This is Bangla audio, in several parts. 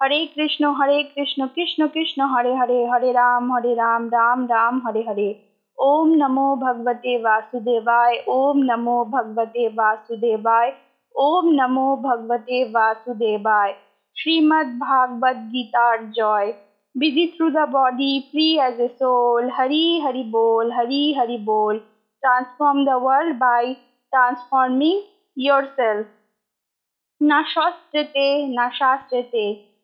হরে কৃষ্ণ হরে কৃষ্ণ কৃষ্ণ কৃষ্ণ হরে হরে হরে রাম হরে রাম রাম রাম হরে হরে ওম নমো ভগবতে বাসুদেবায় ওম নমো ভগবতে বাসুদেবায় ওম নমো ভগবতে বাসুদেবায় শ্রীমদ্ ভাগবত গীতার জয় busy through the body, free as a soul hari hari bol hari hari bol transform the world by transforming yourself না শস্ত্রেতে না শাস্ত্রেতে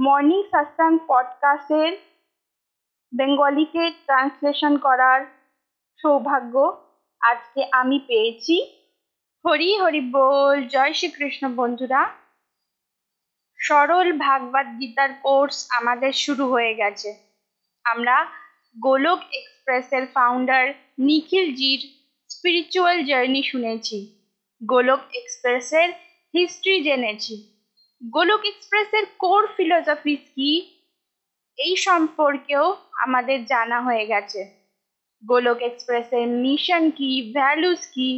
মর্নিং সাসাং পডকাস্টের বেঙ্গলিতে ট্রান্সলেশন করার সৌভাগ্য আজকে আমি পেয়েছি। হরি হরি বল, জয় শ্রীকৃষ্ণ বন্ধুরা। সরল ভাগবত গীতার কোর্স আমাদের শুরু হয়ে গেছে। আমরা গোলক এক্সপ্রেসের ফাউন্ডার নিখিলজির স্পিরিচুয়াল জার্নি শুনেছি। গোলক এক্সপ্রেসের হিস্ট্রি জেনেছি। গোলক এক্সপ্রেসের কোর ফিলোসফিস কি? এই সম্পর্কেও আমাদের জানা হয়ে গেছে। গোলক এক্সপ্রেসের মিশন কি, ভ্যালুস কি,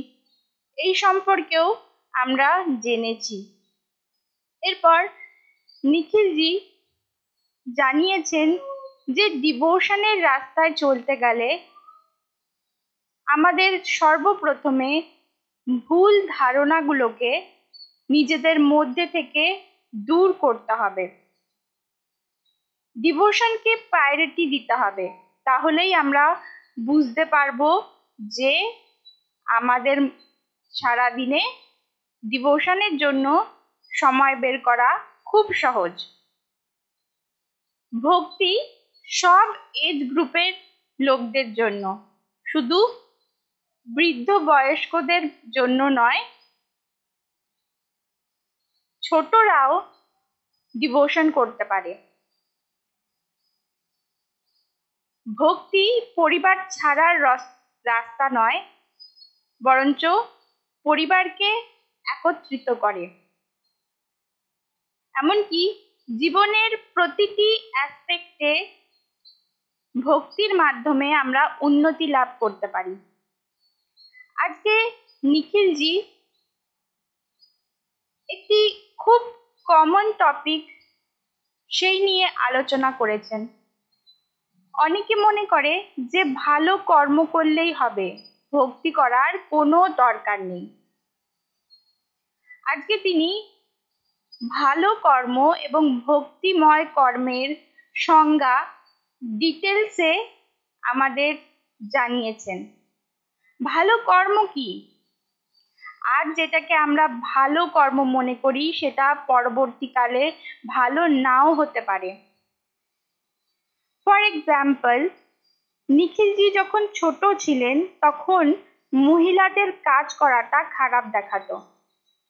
এই সম্পর্কেও আমরা জেনেছি। এরপর নিখিলজি জানিয়েছেন যে ডিভোশনের রাস্তায় চলতে গেলে আমাদের সর্বপ্রথমে ভুল ধারণাগুলোকে নিজেদের মধ্যে থেকে দূর করতে হবে। ডিভোশনকে প্রায়োরিটি দিতে হবে। তাহলেই আমরা বুঝতে পারব যে আমাদের সারাদিনে ডিভোশনের জন্য সময় বের করা খুব সহজ। ভক্তি সব এজ গ্রুপের লোকদের জন্য। শুধু বৃদ্ধ বয়স্কদের জন্য নয় ছোটরাও ডিভোশন করতে পারে। ভক্তি পরিবার ছাড়ার রাস্তা নয়, বরঞ্চ পরিবারকে একত্রিত করে। এমনকি জীবনের প্রতিটি অ্যাসপেক্টে ভক্তির মাধ্যমে আমরা উন্নতি লাভ করতে পারি। আজকে নিখিলজি একটি খুব কমন টপিক সেই নিয়ে আলোচনা করেছেন। অনেকে মনে করে যে ভালো কর্ম করলেই হবে, ভক্তি করার কোনো দরকার নেই। আজকে তিনি ভালো কর্ম এবং ভক্তিময় কর্মের সংজ্ঞা ডিটেলসে আমাদের জানিয়েছেন। ভালো কর্ম কি? আজ যেটাকে আমরা ভালো কর্ম মনে করি, সেটা পরবর্তীকালে ভালো নাও হতে পারে। ফর এক্সাম্পল নিখিলজি যখন ছোট ছিলেন, তখন মহিলাদের কাজ করাটা খারাপ দেখাতো।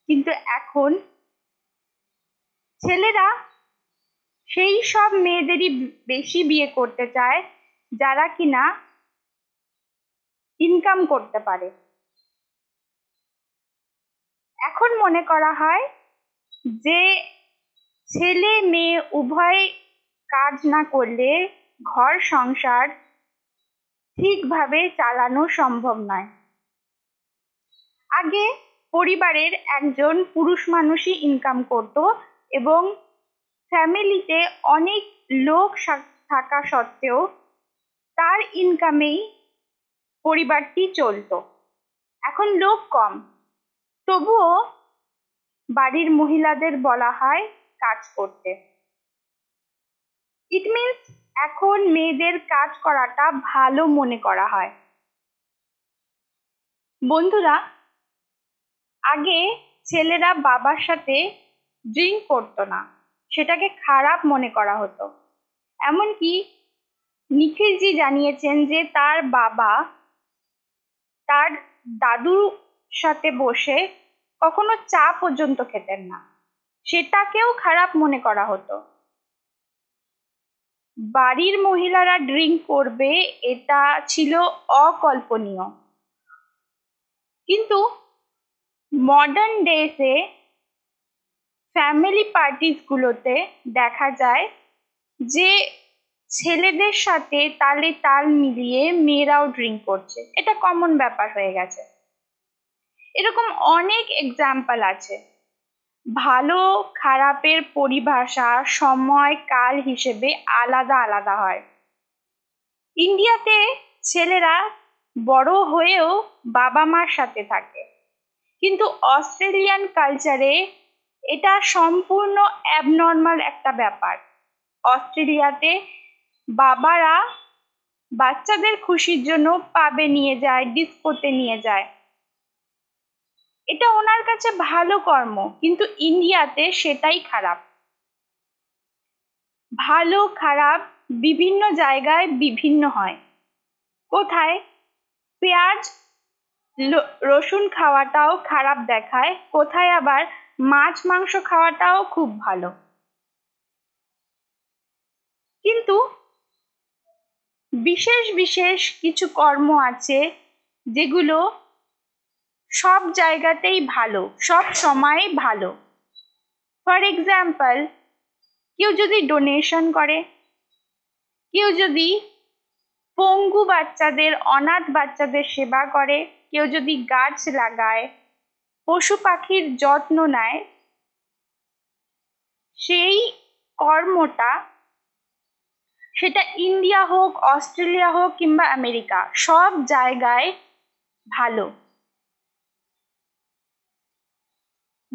কিন্তু এখন ছেলেরা সেই সব মেয়েদেরই বেশি বিয়ে করতে চায়, যারা কিনা ইনকাম করতে পারে। এখন মনে করা হয় যে ছেলে মেয়ে উভয় কাজ না করলে ঘর সংসার ঠিকভাবে চালানো সম্ভব নয়। আগে পরিবারের একজন পুরুষ মানুষই ইনকাম করত এবং ফ্যামিলিতে অনেক লোক থাকা সত্ত্বেও তার ইনকামেই পরিবারটি চলতো। এখন লোক কম। তবুও বাড়ির মহিলাদের বলা হয় কাজ করতে। ইট মিনস এখন মেয়েদের কাজ করাটা ভালো মনে করা হয়। বন্ধুরা, আগে ছেলেরা বাবার সাথে ড্রিঙ্ক করতো না, সেটাকে খারাপ মনে করা হতো। এমনকি নিখিলজি জানিয়েছেন যে তার বাবা তার দাদুর সাথে বসে কখনো চা পর্যন্ত খেতেন না। সেটাকেও খারাপ মনে করা হতো। বাড়ির মহিলারা ড্রিঙ্ক করবে এটা ছিল অকল্পনীয়। কিন্তু মডার্ন ডেসে ফ্যামিলি পার্টিসগুলোতে দেখা যায় যে ছেলেদের সাথে তালে তাল মিলিয়ে মেয়েরাও ড্রিঙ্ক করছে। এটা কমন ব্যাপার হয়ে গেছে। এরকম অনেক এক্সাম্পল আছে। ভালো, খারাপের পরিভাষা সময়, কাল হিসেবে আলাদা আলাদা হয়। ইন্ডিয়াতে ছেলেরা বড় হয়েও বাবা মার সাথে থাকে। কিন্তু অস্ট্রেলিয়ান কালচারে এটা সম্পূর্ণ অ্যাবনর্মাল একটা ব্যাপার। অস্ট্রেলিয়াতে বাবারা বাচ্চাদের খুশির জন্য পাবে নিয়ে যায় ডিস্কোতে নিয়ে যায়। এটা ওনার কাছে ভালো কর্ম, কিন্তু ইন্ডিয়াতে সেটাই খারাপ। ভালো, খারাপ, বিভিন্ন জায়গায় বিভিন্ন হয়। কোথায়? পেঁয়াজ রসুন খাওয়াটাও খারাপ দেখায়, কোথায় আবার মাছ, মাংস খাওয়াটাও খুব ভালো। কিন্তু বিশেষ বিশেষ কিছু কর্ম আছে যেগুলো সব জায়গাতেই ভালো, সব সময় ভালো। ফর এক্সাম্পল কেউ যদি ডোনেশন করে, কেউ যদি পঙ্গু বাচ্চাদের, অনাথ বাচ্চাদের সেবা করে, কেউ যদি গাছ লাগায়, পশু পাখির যত্ন নেয়, সেই কর্মটা সেটা ইন্ডিয়া হোক অস্ট্রেলিয়া হোক কিংবা আমেরিকা সব জায়গায় ভালো।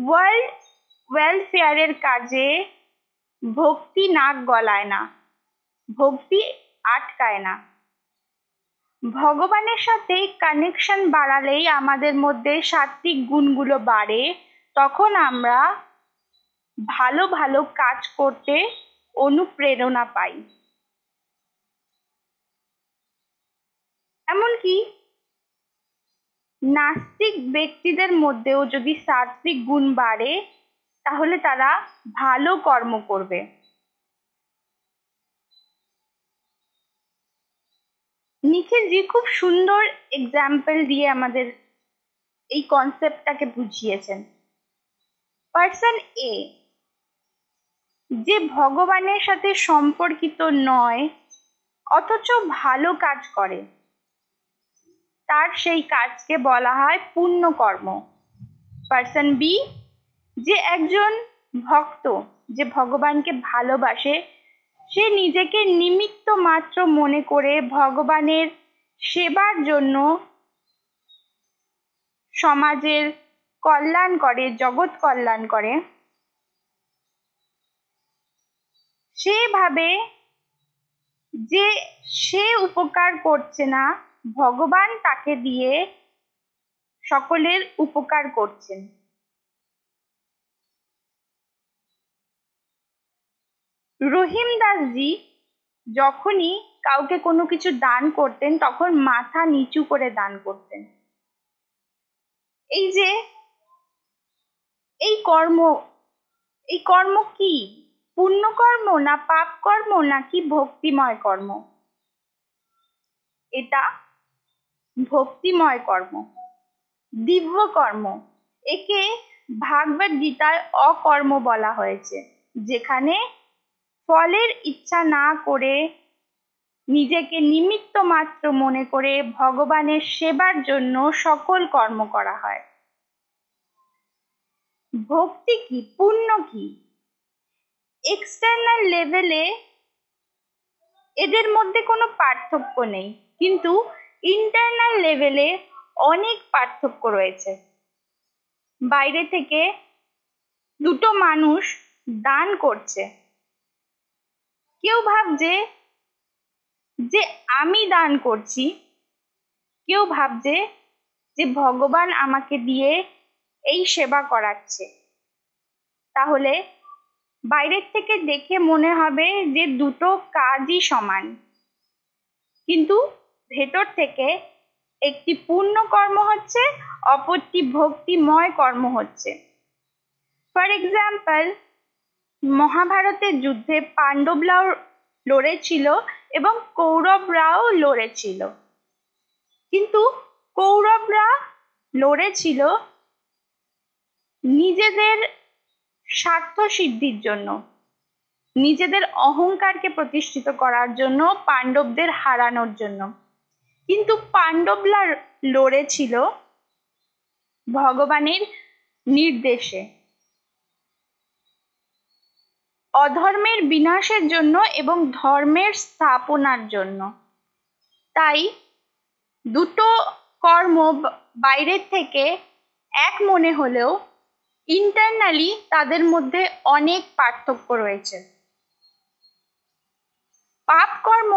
ওয়ার্ল্ড ওয়েলফেয়ারের কাজে ভক্তি নাক গলায় না, ভক্তি আটকায় না। ভগবানের সাথে কানেকশন বাড়ালেই আমাদের মধ্যে সাত্বিক গুণগুলো বাড়ে, তখন আমরা ভালো ভালো কাজ করতে অনুপ্রেরণা পাই। এমনকি নাস্তিক ব্যক্তিদের মধ্যেও যদি সাত্বিক গুণ বাড়ে, তাহলে তারা ভালো কর্ম করবে। নিখিলজি খুব সুন্দর এক্সাম্পল দিয়ে আমাদের এই কনসেপ্টটাকে বুঝিয়েছেন। পার্সন এ যে ভগবানের সাথে সম্পর্কিত নয়, অথচ ভালো কাজ করে। তার সেই কাজকে বলা হয় পুণ্যকর্ম। পার্সন বি যে একজন ভক্ত, যে ভগবানকে ভালোবাসে, সে নিজেকে নিমিত্ত মাত্র মনে করে ভগবানের সেবার জন্য সমাজের কল্যাণ করে, জগৎ কল্যাণ করে। সেভাবে যে সে উপকার করছে না ভগবান তাকে দিয়ে সকলের উপকার করছেন। রহিম দাসজি যখনই কাউকে কোনো কিছু দান করতেন, তখন মাথা নিচু করে দান করতেন। এই যে, এই কর্ম এই কর্ম কি? পুণ্য কর্ম না পাপ কর্ম নাকি ভক্তিময় কর্ম? এটা ভক্তিময় কর্ম, দিব্য কর্ম। একে ভাগবত গীতায় অকর্ম বলা হয়েছে, যেখানে ফলের ইচ্ছা না করে নিজেকে নিমিত্ত মাত্র মনে করে ভগবানের সেবার জন্য সকল কর্ম করা হয়। ভক্তি কি, পুণ্য কি? এক্সটার্নাল লেভেলে এদের মধ্যে কোনো পার্থক্য নেই, কিন্তু ইন্টারনাল লেভেলে অনেক পার্থক্য রয়েছে। বাইরে থেকে দুটো মানুষ দান করছে। কেউ ভাবছে যে আমি দান করছি, কেউ ভাবছে যে ভগবান আমাকে দিয়ে এই সেবা করাচ্ছে। তাহলে বাইরের থেকে দেখে মনে হবে যে দুটো কাজই সমান। কিন্তু ভেতর থেকে একটি পূর্ণ কর্ম হচ্ছে, অপরটি ভক্তিময় কর্ম হচ্ছে। ফর এক্সাম্পল মহাভারতের যুদ্ধে পাণ্ডবরাও লড়েছিল এবং কৌরবরাও লড়েছিল কিন্তু কৌরবরা লড়েছিল নিজেদের স্বার্থ সিদ্ধির জন্য, নিজেদের অহংকারকে প্রতিষ্ঠিত করার জন্য, পাণ্ডবদের হারানোর জন্য। কিন্তু পাণ্ডবরা লড়েছিল ভগবানের নির্দেশে। অধর্মের বিনাশের জন্য এবং ধর্মের স্থাপনার জন্য। তাই দুটো কর্ম বাইরের থেকে এক মনে হলেও ইন্টারনালি তাদের মধ্যে অনেক পার্থক্য রয়েছে। পাপ কর্ম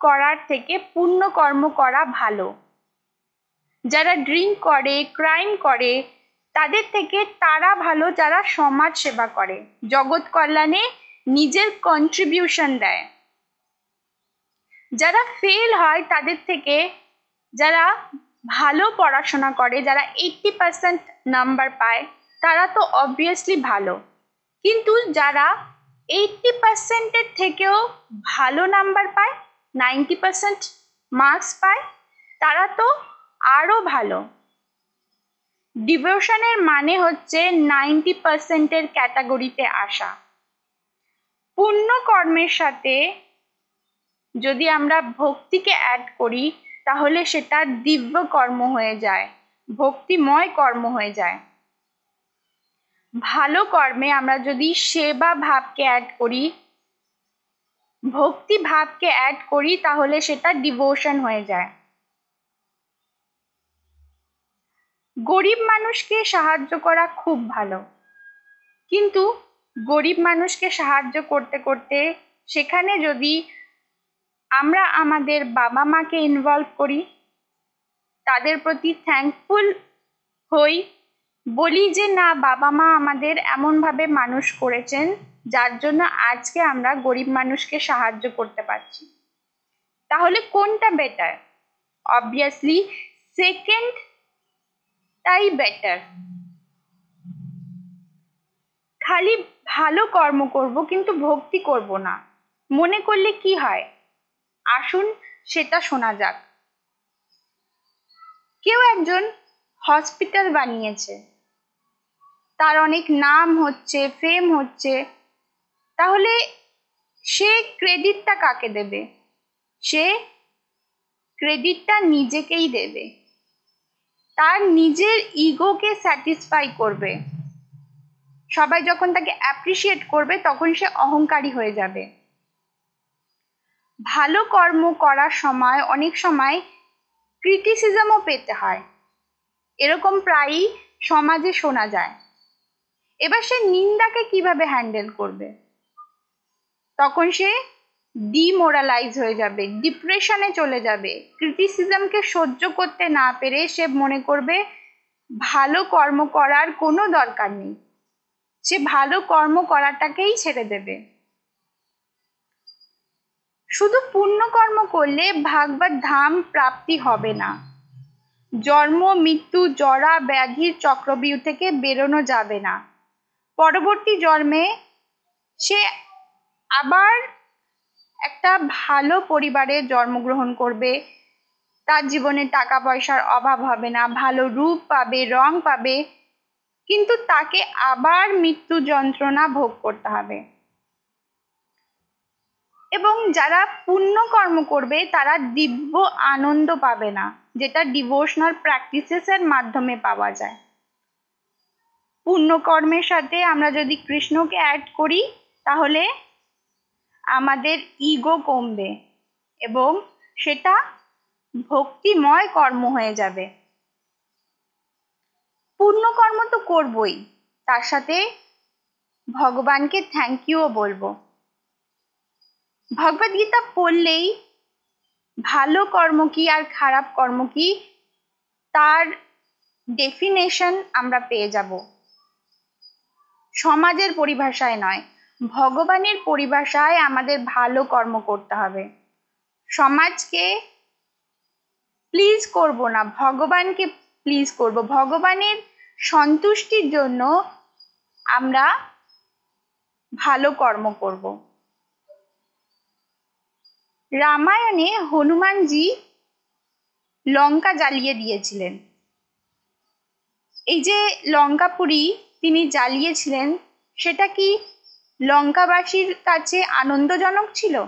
করার থেকে পুণ্য কর্ম করা ভালো। যারা ড্রিঙ্ক করে ক্রাইম করে, তাদের থেকে তারা ভালো যারা সমাজ সেবা করে। জগৎ কল্যাণে নিজের কন্ট্রিবিউশন দেয়। যারা ফেল হয়, তাদের থেকে যারা ভালো পড়াশোনা করে, যারা এইটটি পার্সেন্ট নাম্বার পায়, তারা তো অবভিয়াসলি ভালো। কিন্তু যারা এইটটি পার্সেন্টের থেকেও ভালো নাম্বার পায় নাইনটি পার্সেন্ট মার্কস পায়, তারা তো আরও ভালো। ডিভোশনের মানে হচ্ছে নাইনটি পার্সেন্টের ক্যাটাগরিতে আসা। পুণ্য কর্মের সাথে যদি আমরা ভক্তিকে অ্যাড করি, তাহলে সেটা দিব্য কর্ম হয়ে যায়, ভক্তিময় কর্ম হয়ে যায়। ভালো কর্মে আমরা যদি সেবা ভাবকে অ্যাড করি ভক্তি ভাবকে অ্যাড করি, তাহলে সেটা ডিভোশন হয়ে যায়। গরিব মানুষকে সাহায্য করা খুব ভালো। কিন্তু গরিব মানুষকে সাহায্য করতে করতে সেখানে যদি আমরা আমাদের বাবা মাকে ইনভলভ করি, তাদের প্রতি থ্যাঙ্কফুল হই, বলি যে, না, বাবা মা আমাদের এমনভাবে মানুষ করেছেন যার জন্য আজকে আমরা গরিব মানুষকে সাহায্য করতে পারছি। তাহলে কোনটা বেটার অবভিয়াসলি সেকেন্ড তাই বেটার খালি ভালো কর্ম করব কিন্তু ভক্তি করব না। মনে করলে কি হয়? আসুন, সেটা শোনা যাক। কেউ একজন হসপিটাল বানিয়েছে। তার অনেক নাম হচ্ছে ফেম হচ্ছে। তাহলে সে ক্রেডিটটা কাকে দেবে? সে ক্রেডিটটা নিজেকেই দেবে। তার নিজের ইগোকে স্যাটিসফাই করবে। সবাই যখন তাকে অ্যাপ্রিসিয়েট করবে, তখন সে অহংকারী হয়ে যাবে। ভালো কর্ম করার সময়, অনেক সময় ক্রিটিসিজমও পেতে হয়। এরকম প্রায়ই সমাজে শোনা যায়। এবার সে নিন্দাকে কীভাবে হ্যান্ডেল করবে? তখন সে ডিমোরালাইজ হয়ে যাবে ডিপ্রেশনে চলে যাবে। ক্রিটিসিজমকে সহ্য করতে না পেরে সে মনে করবে, ভালো কর্ম করার কোনো দরকার নেই। সে ভালো কর্ম করাটাকেই ছেড়ে দেবে। শুধু পুণ্যকর্ম করলে ভাগবত ধাম প্রাপ্তি হবে না। জন্ম, মৃত্যু, জরা ব্যাধির চক্রবিউ থেকে বেরোনো যাবে না। পরবর্তী জন্মে সে আবার একটা ভালো পরিবারে জন্মগ্রহণ করবে, তার জীবনে টাকা পয়সার অভাব হবে না, ভালো রূপ পাবে, রং পাবে, কিন্তু তাকে আবার মৃত্যু যন্ত্রণা ভোগ করতে হবে। এবং যারা পুণ্যকর্ম করবে, তারা দিব্য আনন্দ পাবে না, যেটা ডিভোশনাল প্র্যাকটিসেসের মাধ্যমে পাওয়া যায়। পুণ্যকর্মের সাথে আমরা যদি কৃষ্ণকে অ্যাড করি, তাহলে আমাদের ইগো কমবে এবং সেটা ভক্তিময় কর্ম হয়ে যাবে। পুণ্যকর্ম তো করবই, তার সাথে ভগবানকে থ্যাংক ইউও বলব। ভগবদ্গীতা পড়লেই ভালো কর্ম কি আর খারাপ কর্ম কি, তার ডেফিনেশন আমরা পেয়ে যাব। সমাজের পরিভাষায় নয় ভগবানের পরিভাষায় আমাদের ভালো কর্ম করতে হবে। সমাজকে প্লিজ করব না, ভগবানকে প্লিজ করব। ভগবানের সন্তুষ্টির জন্য আমরা ভালো কর্ম করব। রামায়ণে হনুমানজি লঙ্কা জ্বালিয়ে দিয়েছিলেন। এই যে লঙ্কাপুরী তিনি জ্বালিয়েছিলেন, সেটা কি লঙ্কাবাসীর কাছে আনন্দজনক ছিল?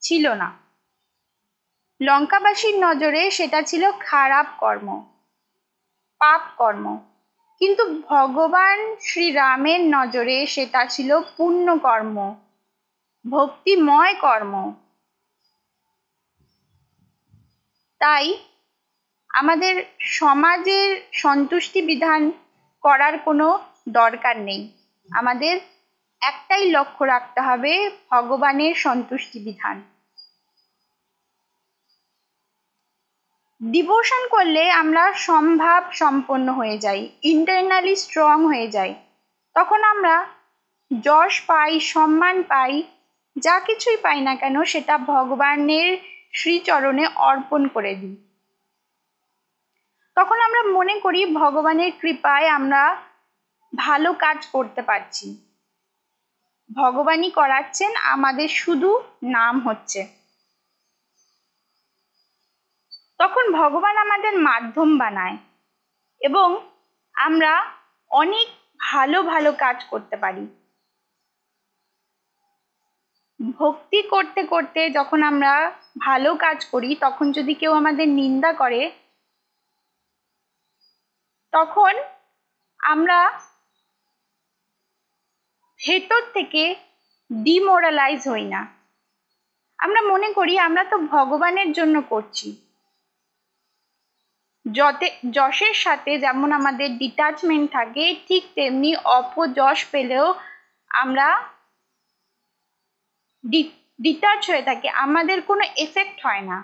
ছিল না। লঙ্কাবাসীর নজরে সেটা ছিল খারাপ কর্ম, পাপ কর্ম। কিন্তু ভগবান শ্রীরামের নজরে সেটা ছিল পুণ্য কর্ম, ভক্তিময় কর্ম। তাই আমাদের সমাজের সন্তুষ্টি বিধান করার কোনো দরকার নেই। আমাদের একটাই লক্ষ্য রাখতে হবে, ভগবানের সন্তুষ্টি বিধান। ডিভোশন করলে আমরা সম্ভাব সম্পন্ন হয়ে যাই ইন্টারনালি স্ট্রং হয়ে যাই। তখন আমরা যশ পাই, সম্মান পাই, যা কিছুই পাই না কেন সেটা ভগবানের শ্রীচরণে অর্পণ করে দিই। তখন আমরা মনে করি ভগবানের কৃপায় আমরা ভালো কাজ করতে পারছি। ভগবানই করাচ্ছেন, আমাদের শুধু নাম হচ্ছে। তখন ভগবান আমাদের মাধ্যম বানায় এবং আমরা অনেক ভালো ভালো কাজ করতে পারি। ভক্তি করতে করতে যখন আমরা ভালো কাজ করি, তখন যদি কেউ আমাদের নিন্দা করে, তখন আমরা ভেতর থেকে ডিমোরালাইজ হই না। আমরা মনে করি আমরা তো ভগবানের জন্য করছি। যতে, যশের সাথে যেমন আমাদের ডিটাচমেন্ট থাকে, ঠিক তেমনি অপযশ পেলেও আমরা ডিটাচ হয়ে থাকি, আমাদের কোনো এফেক্ট হয় না।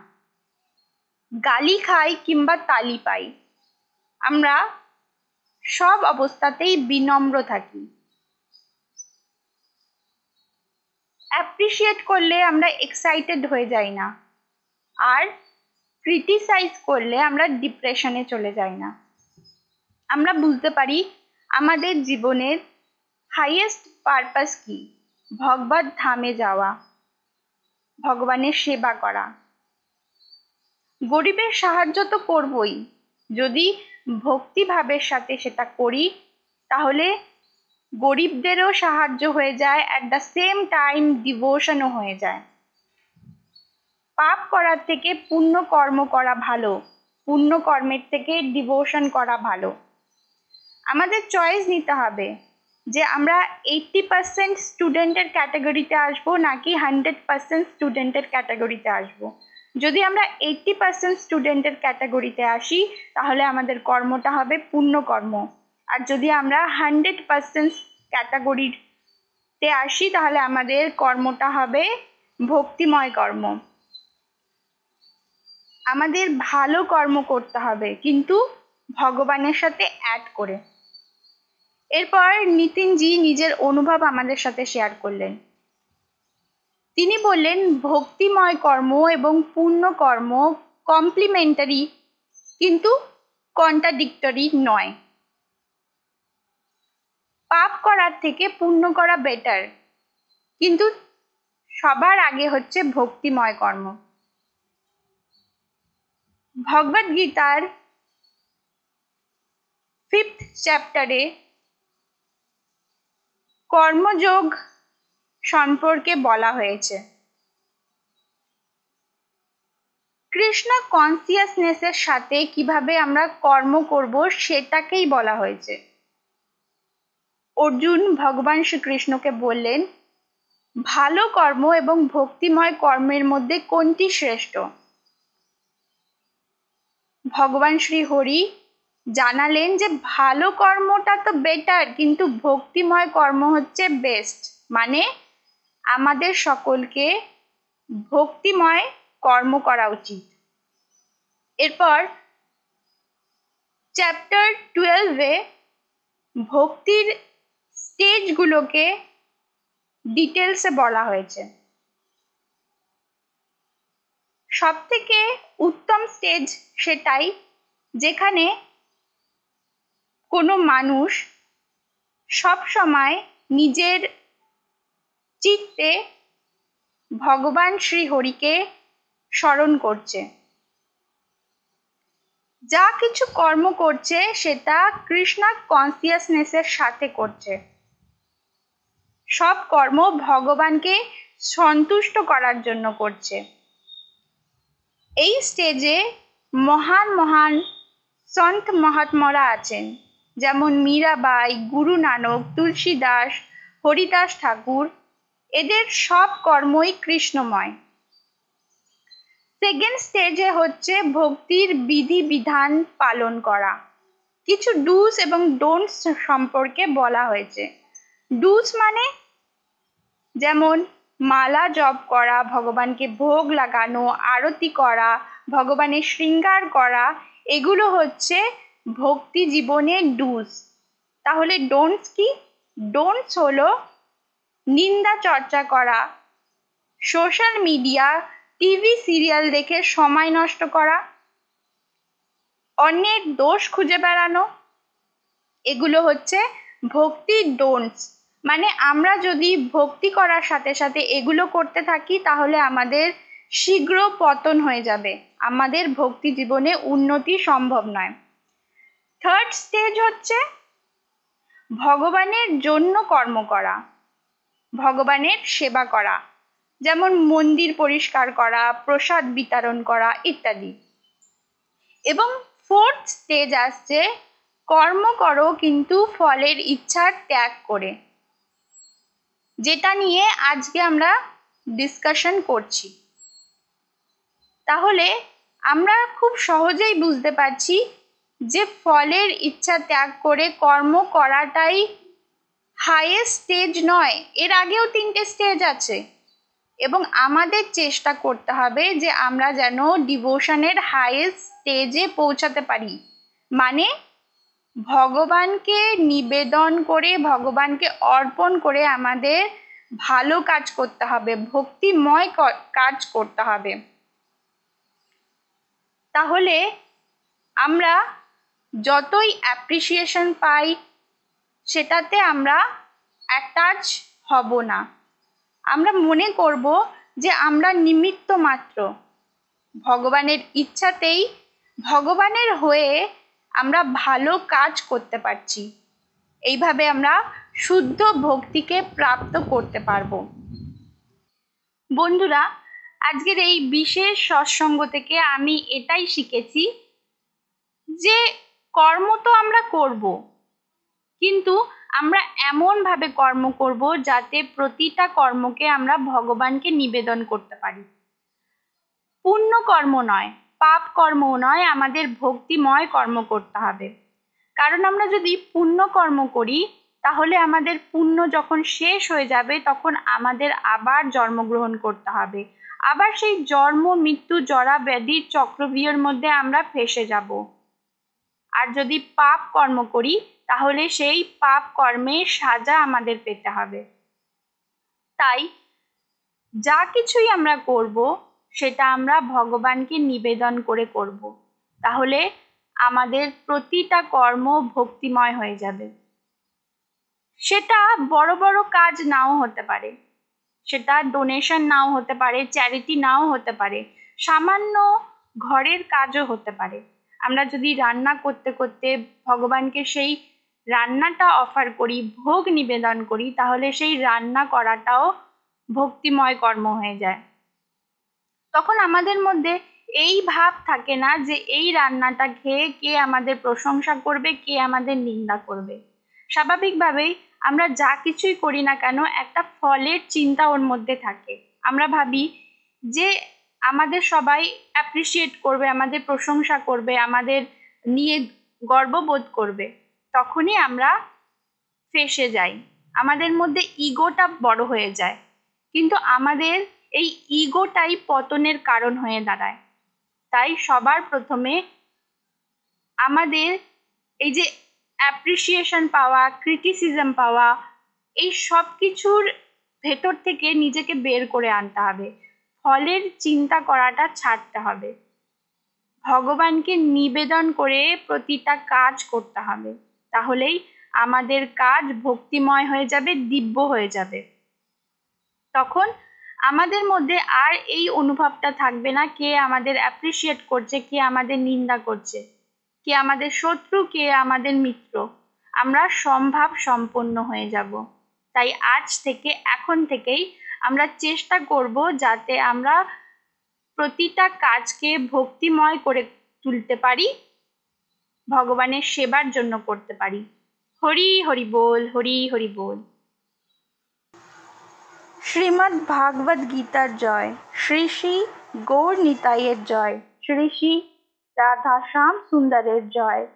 গালি খাই কিংবা তালি পাই, আমরা সব অবস্থাতেই বিনম্র থাকি। অ্যাপ্রিসিয়েট করলে আমরা এক্সাইটেড হয়ে যাই না। আর ক্রিটিসাইজ করলে আমরা ডিপ্রেশনে চলে যাই না। আমরা বুঝতে পারি আমাদের জীবনের হাইয়েস্ট পারপাস কি? ভগবত ধামে যাওয়া, ভগবানের সেবা করা। গরিবের সাহায্য তো করবই। যদি ভক্তিভাবের সাথে সেটা করি, তাহলে গরিবদেরও সাহায্য হয়ে যায় অ্যাট দ্য সেম টাইম ডিভোশনও হয়ে যায়। পাপ করার থেকে পুণ্য কর্ম করা ভালো পুণ্য কর্মের থেকে ডিভোশন করা ভালো। আমাদের চয়েস নিতে হবে যে আমরা এইটটি পার্সেন্ট স্টুডেন্টের ক্যাটাগরিতে আসব নাকি হান্ড্রেড পার্সেন্ট স্টুডেন্টের ক্যাটাগরিতে আসব। যদি আমরা এইটটি পার্সেন্ট স্টুডেন্টের ক্যাটাগরিতে আসি, তাহলে আমাদের কর্মটা হবে পুণ্য কর্ম আর যদি আমরা হান্ড্রেড পার্সেন্ট ক্যাটাগরিতে আসি, তাহলে আমাদের কর্মটা হবে ভক্তিময় কর্ম। আমাদের ভালো কর্ম করতে হবে, কিন্তু ভগবানের সাথে অ্যাড করে। এরপর নিতিনজি নিজের অনুভব আমাদের সাথে শেয়ার করলেন। তিনি বললেন, ভক্তিময় কর্ম এবং পূর্ণ কর্ম কমপ্লিমেন্টারি কিন্তু কন্ট্রাডিক্টরি নয়। পাপ করার থেকে পুণ্য করা বেটার কিন্তু সবার আগে হচ্ছে ভক্তিময় কর্ম। ভগবদ গীতার ফিফথ চ্যাপ্টারে কর্মযোগ সম্পর্কে বলা হয়েছে। কৃষ্ণ কনসিয়াসনেসের সাথে কীভাবে আমরা কর্ম করব সেটাকেই বলা হয়েছে। অর্জুন ভগবান শ্রীকৃষ্ণকে বললেন, ভালো কর্ম এবং ভক্তিময় কর্মের মধ্যে কোনটি শ্রেষ্ঠ? ভগবান শ্রী হরি জানালেন যে, ভালো কর্মটা তো বেটার কিন্তু ভক্তিময় কর্ম হচ্ছে বেস্ট মানে আমাদের সকলকে ভক্তিময় কর্ম করা উচিত। এরপর চ্যাপ্টার টুয়েলভে ভক্তির স্টেজগুলোকে ডিটেলসে বলা হয়েছে। সব থেকে উত্তম স্টেজ সেটাই যেখানে কোনো মানুষ সব সময় নিজের চিত্তে ভগবান শ্রীহরিকে স্মরণ করছে। যা কিছু কর্ম করছে সেটা কৃষ্ণা কনসিয়াসনেসের সাথে করছে। সব কর্ম ভগবানকে সন্তুষ্ট করার জন্য করছে। এই স্টেজে মহান মহান সন্ত মহাত্মারা আছেন। যেমন মীরাবাই, গুরু নানক তুলসী দাস হরিদাস ঠাকুর, এদের সব কর্মই কৃষ্ণময়। সেকেন্ড স্টেজে হচ্ছে ভক্তির বিধি বিধান পালন করা। কিছু ডুস এবং ডোন্টস সম্পর্কে বলা হয়েছে। ডুস মানে যেমন, মালা জপ করা, ভগবানকে ভোগ লাগানো, আরতি করা, ভগবানের শৃঙ্গার করা, এগুলো হচ্ছে ভক্তি জীবনের ডুস তাহলে ডোন্টস কি? ডোন্টস হলো নিন্দা চর্চা করা সোশ্যাল মিডিয়া টিভি সিরিয়াল দেখে সময় নষ্ট করা, অন্যের দোষ খুঁজে বেড়ানো, এগুলো হচ্ছে ভক্তির ডোন্টস মানে আমরা যদি ভক্তি করার সাথে সাথে এগুলো করতে থাকি, তাহলে আমাদের শীঘ্র পতন হয়ে যাবে। আমাদের ভক্তি জীবনে উন্নতি সম্ভব নয়। থার্ড স্টেজ হচ্ছে ভগবানের জন্য কর্ম করা, ভগবানের সেবা করা, যেমন মন্দির পরিষ্কার করা, প্রসাদ বিতরণ করা ইত্যাদি। এবং ফোর্থ স্টেজ আসছে, কর্ম করো কিন্তু ফলের ইচ্ছা ত্যাগ করে। যেটা নিয়ে আজকে আমরা ডিসকাশন করছি। তাহলে আমরা খুব সহজেই বুঝতে পারছি যে ফলের ইচ্ছা ত্যাগ করে কর্ম করাটাই হাইয়েস্ট স্টেজ নয়, এর আগেও তিনটে স্টেজ আছে। এবং আমাদের চেষ্টা করতে হবে যে আমরা যেন ডিভোশনের হাইয়েস্ট স্টেজে পৌঁছাতে পারি। মানে ভগবানকে নিবেদন করে, ভগবানকে অর্পণ করে আমাদের ভালো কাজ করতে হবে, ভক্তিময় কাজ করতে হবে। তাহলে আমরা যতই অ্যাপ্রিসিয়েশন পাই, সেটাতে আমরা অ্যাটাচ হব না। আমরা মনে করব যে আমরা নিমিত্ত মাত্র। ভগবানের ইচ্ছাতেই ভগবানের হয়ে আমরা ভালো কাজ করতে পারছি। এইভাবে আমরা শুদ্ধ ভক্তিকে প্রাপ্ত করতে পারব। বন্ধুরা, আজকের এই বিশেষ সৎসঙ্গ থেকে আমি এটাই শিখেছি যে কর্ম তো আমরা করব, কিন্তু আমরা এমনভাবে কর্ম করব যাতে প্রতিটা কর্মকে আমরা ভগবানকে নিবেদন করতে পারি। পুণ্য কর্ম নয় পাপ কর্মও নয়, আমাদের ভক্তিময় কর্ম করতে হবে। কারণ আমরা যদি পুণ্য কর্ম করি, তাহলে আমাদের পুণ্য যখন শেষ হয়ে যাবে, তখন আমাদের আবার জন্মগ্রহণ করতে হবে। আবার সেই জন্ম, মৃত্যু, জরা ব্যাধির চক্রবীয়ের মধ্যে আমরা ফেসে যাব। আর যদি পাপ কর্ম করি, তাহলে সেই পাপ কর্মের সাজা আমাদের পেতে হবে। তাই যা কিছুই আমরা করব সেটা আমরা ভগবানকে নিবেদন করে করব। তাহলে আমাদের প্রতিটা কর্ম ভক্তিময় হয়ে যাবে। সেটা বড় বড় কাজ নাও হতে পারে। সেটা ডোনেশন নাও হতে পারে চ্যারিটি নাও হতে পারে, সামান্য ঘরের কাজও হতে পারে। আমরা যদি রান্না করতে করতে ভগবানকে সেই রান্নাটা অফার করি, ভোগ নিবেদন করি, তাহলে সেই রান্না করাটাও ভক্তিময় কর্ম হয়ে যায়। তখন আমাদের মধ্যে এই ভাব থাকে না যে এই রান্নাটা খেয়ে কে আমাদের প্রশংসা করবে, কে আমাদের নিন্দা করবে। স্বাভাবিকভাবেই আমরা যা কিছুই করি না কেন, একটা ফলের চিন্তা ওর মধ্যে থাকে। আমরা ভাবি যে আমাদের সবাই অ্যাপ্রিসিয়েট করবে, আমাদের প্রশংসা করবে, আমাদের নিয়ে গর্ববোধ করবে। তখনই আমরা ফেসে যাই। আমাদের মধ্যে ইগোটা বড় হয়ে যায়। কিন্তু আমাদের এই ইগোটাই পতনের কারণ হয়ে দাঁড়ায়। তাই সবার প্রথমে আমাদের এই যে অ্যাপ্রিসিয়েশন পাওয়া ক্রিটিসিজম পাওয়া, এই সব কিছুর ভেতর থেকে নিজেকে বের করে আনতে হবে। ফলের চিন্তা করাটা ছাড়তে হবে। ভগবানকে নিবেদন করে প্রতিটা কাজ করতে হবে। তাহলেই আমাদের কাজ ভক্তিময় হয়ে যাবে, দিব্য হয়ে যাবে। তখন আমাদের মধ্যে আর এই অনুভবটা থাকবে না কে আমাদের অ্যাপ্রিসিয়েট করছে, কে আমাদের নিন্দা করছে, কে আমাদের শত্রু, কে আমাদের মিত্র। আমরা সম্ভাব সম্পন্ন হয়ে যাব। তাই আজ থেকে, এখন থেকেই আমরা চেষ্টা করব যাতে আমরা প্রতিটা কাজকে ভক্তিময় করে তুলতে পারি, ভগবানের সেবার জন্য করতে পারি। হরি হরি বল, হরি হরি বল। শ্রীমদ্ ভাগবত গীতার জয়। শ্রী শ্রী গৌর নিতাইয়ের জয়। শ্রী শ্রী রাধা শ্যাম সুন্দরের জয়।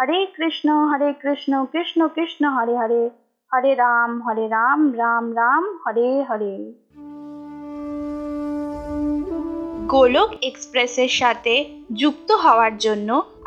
হরে কৃষ্ণ হরে কৃষ্ণ কৃষ্ণ কৃষ্ণ, হরে হরে। হরে রাম হরে রাম রাম রাম, হরে হরে। গোলক এক্সপ্রেসের সাথে যুক্ত হওয়ার জন্য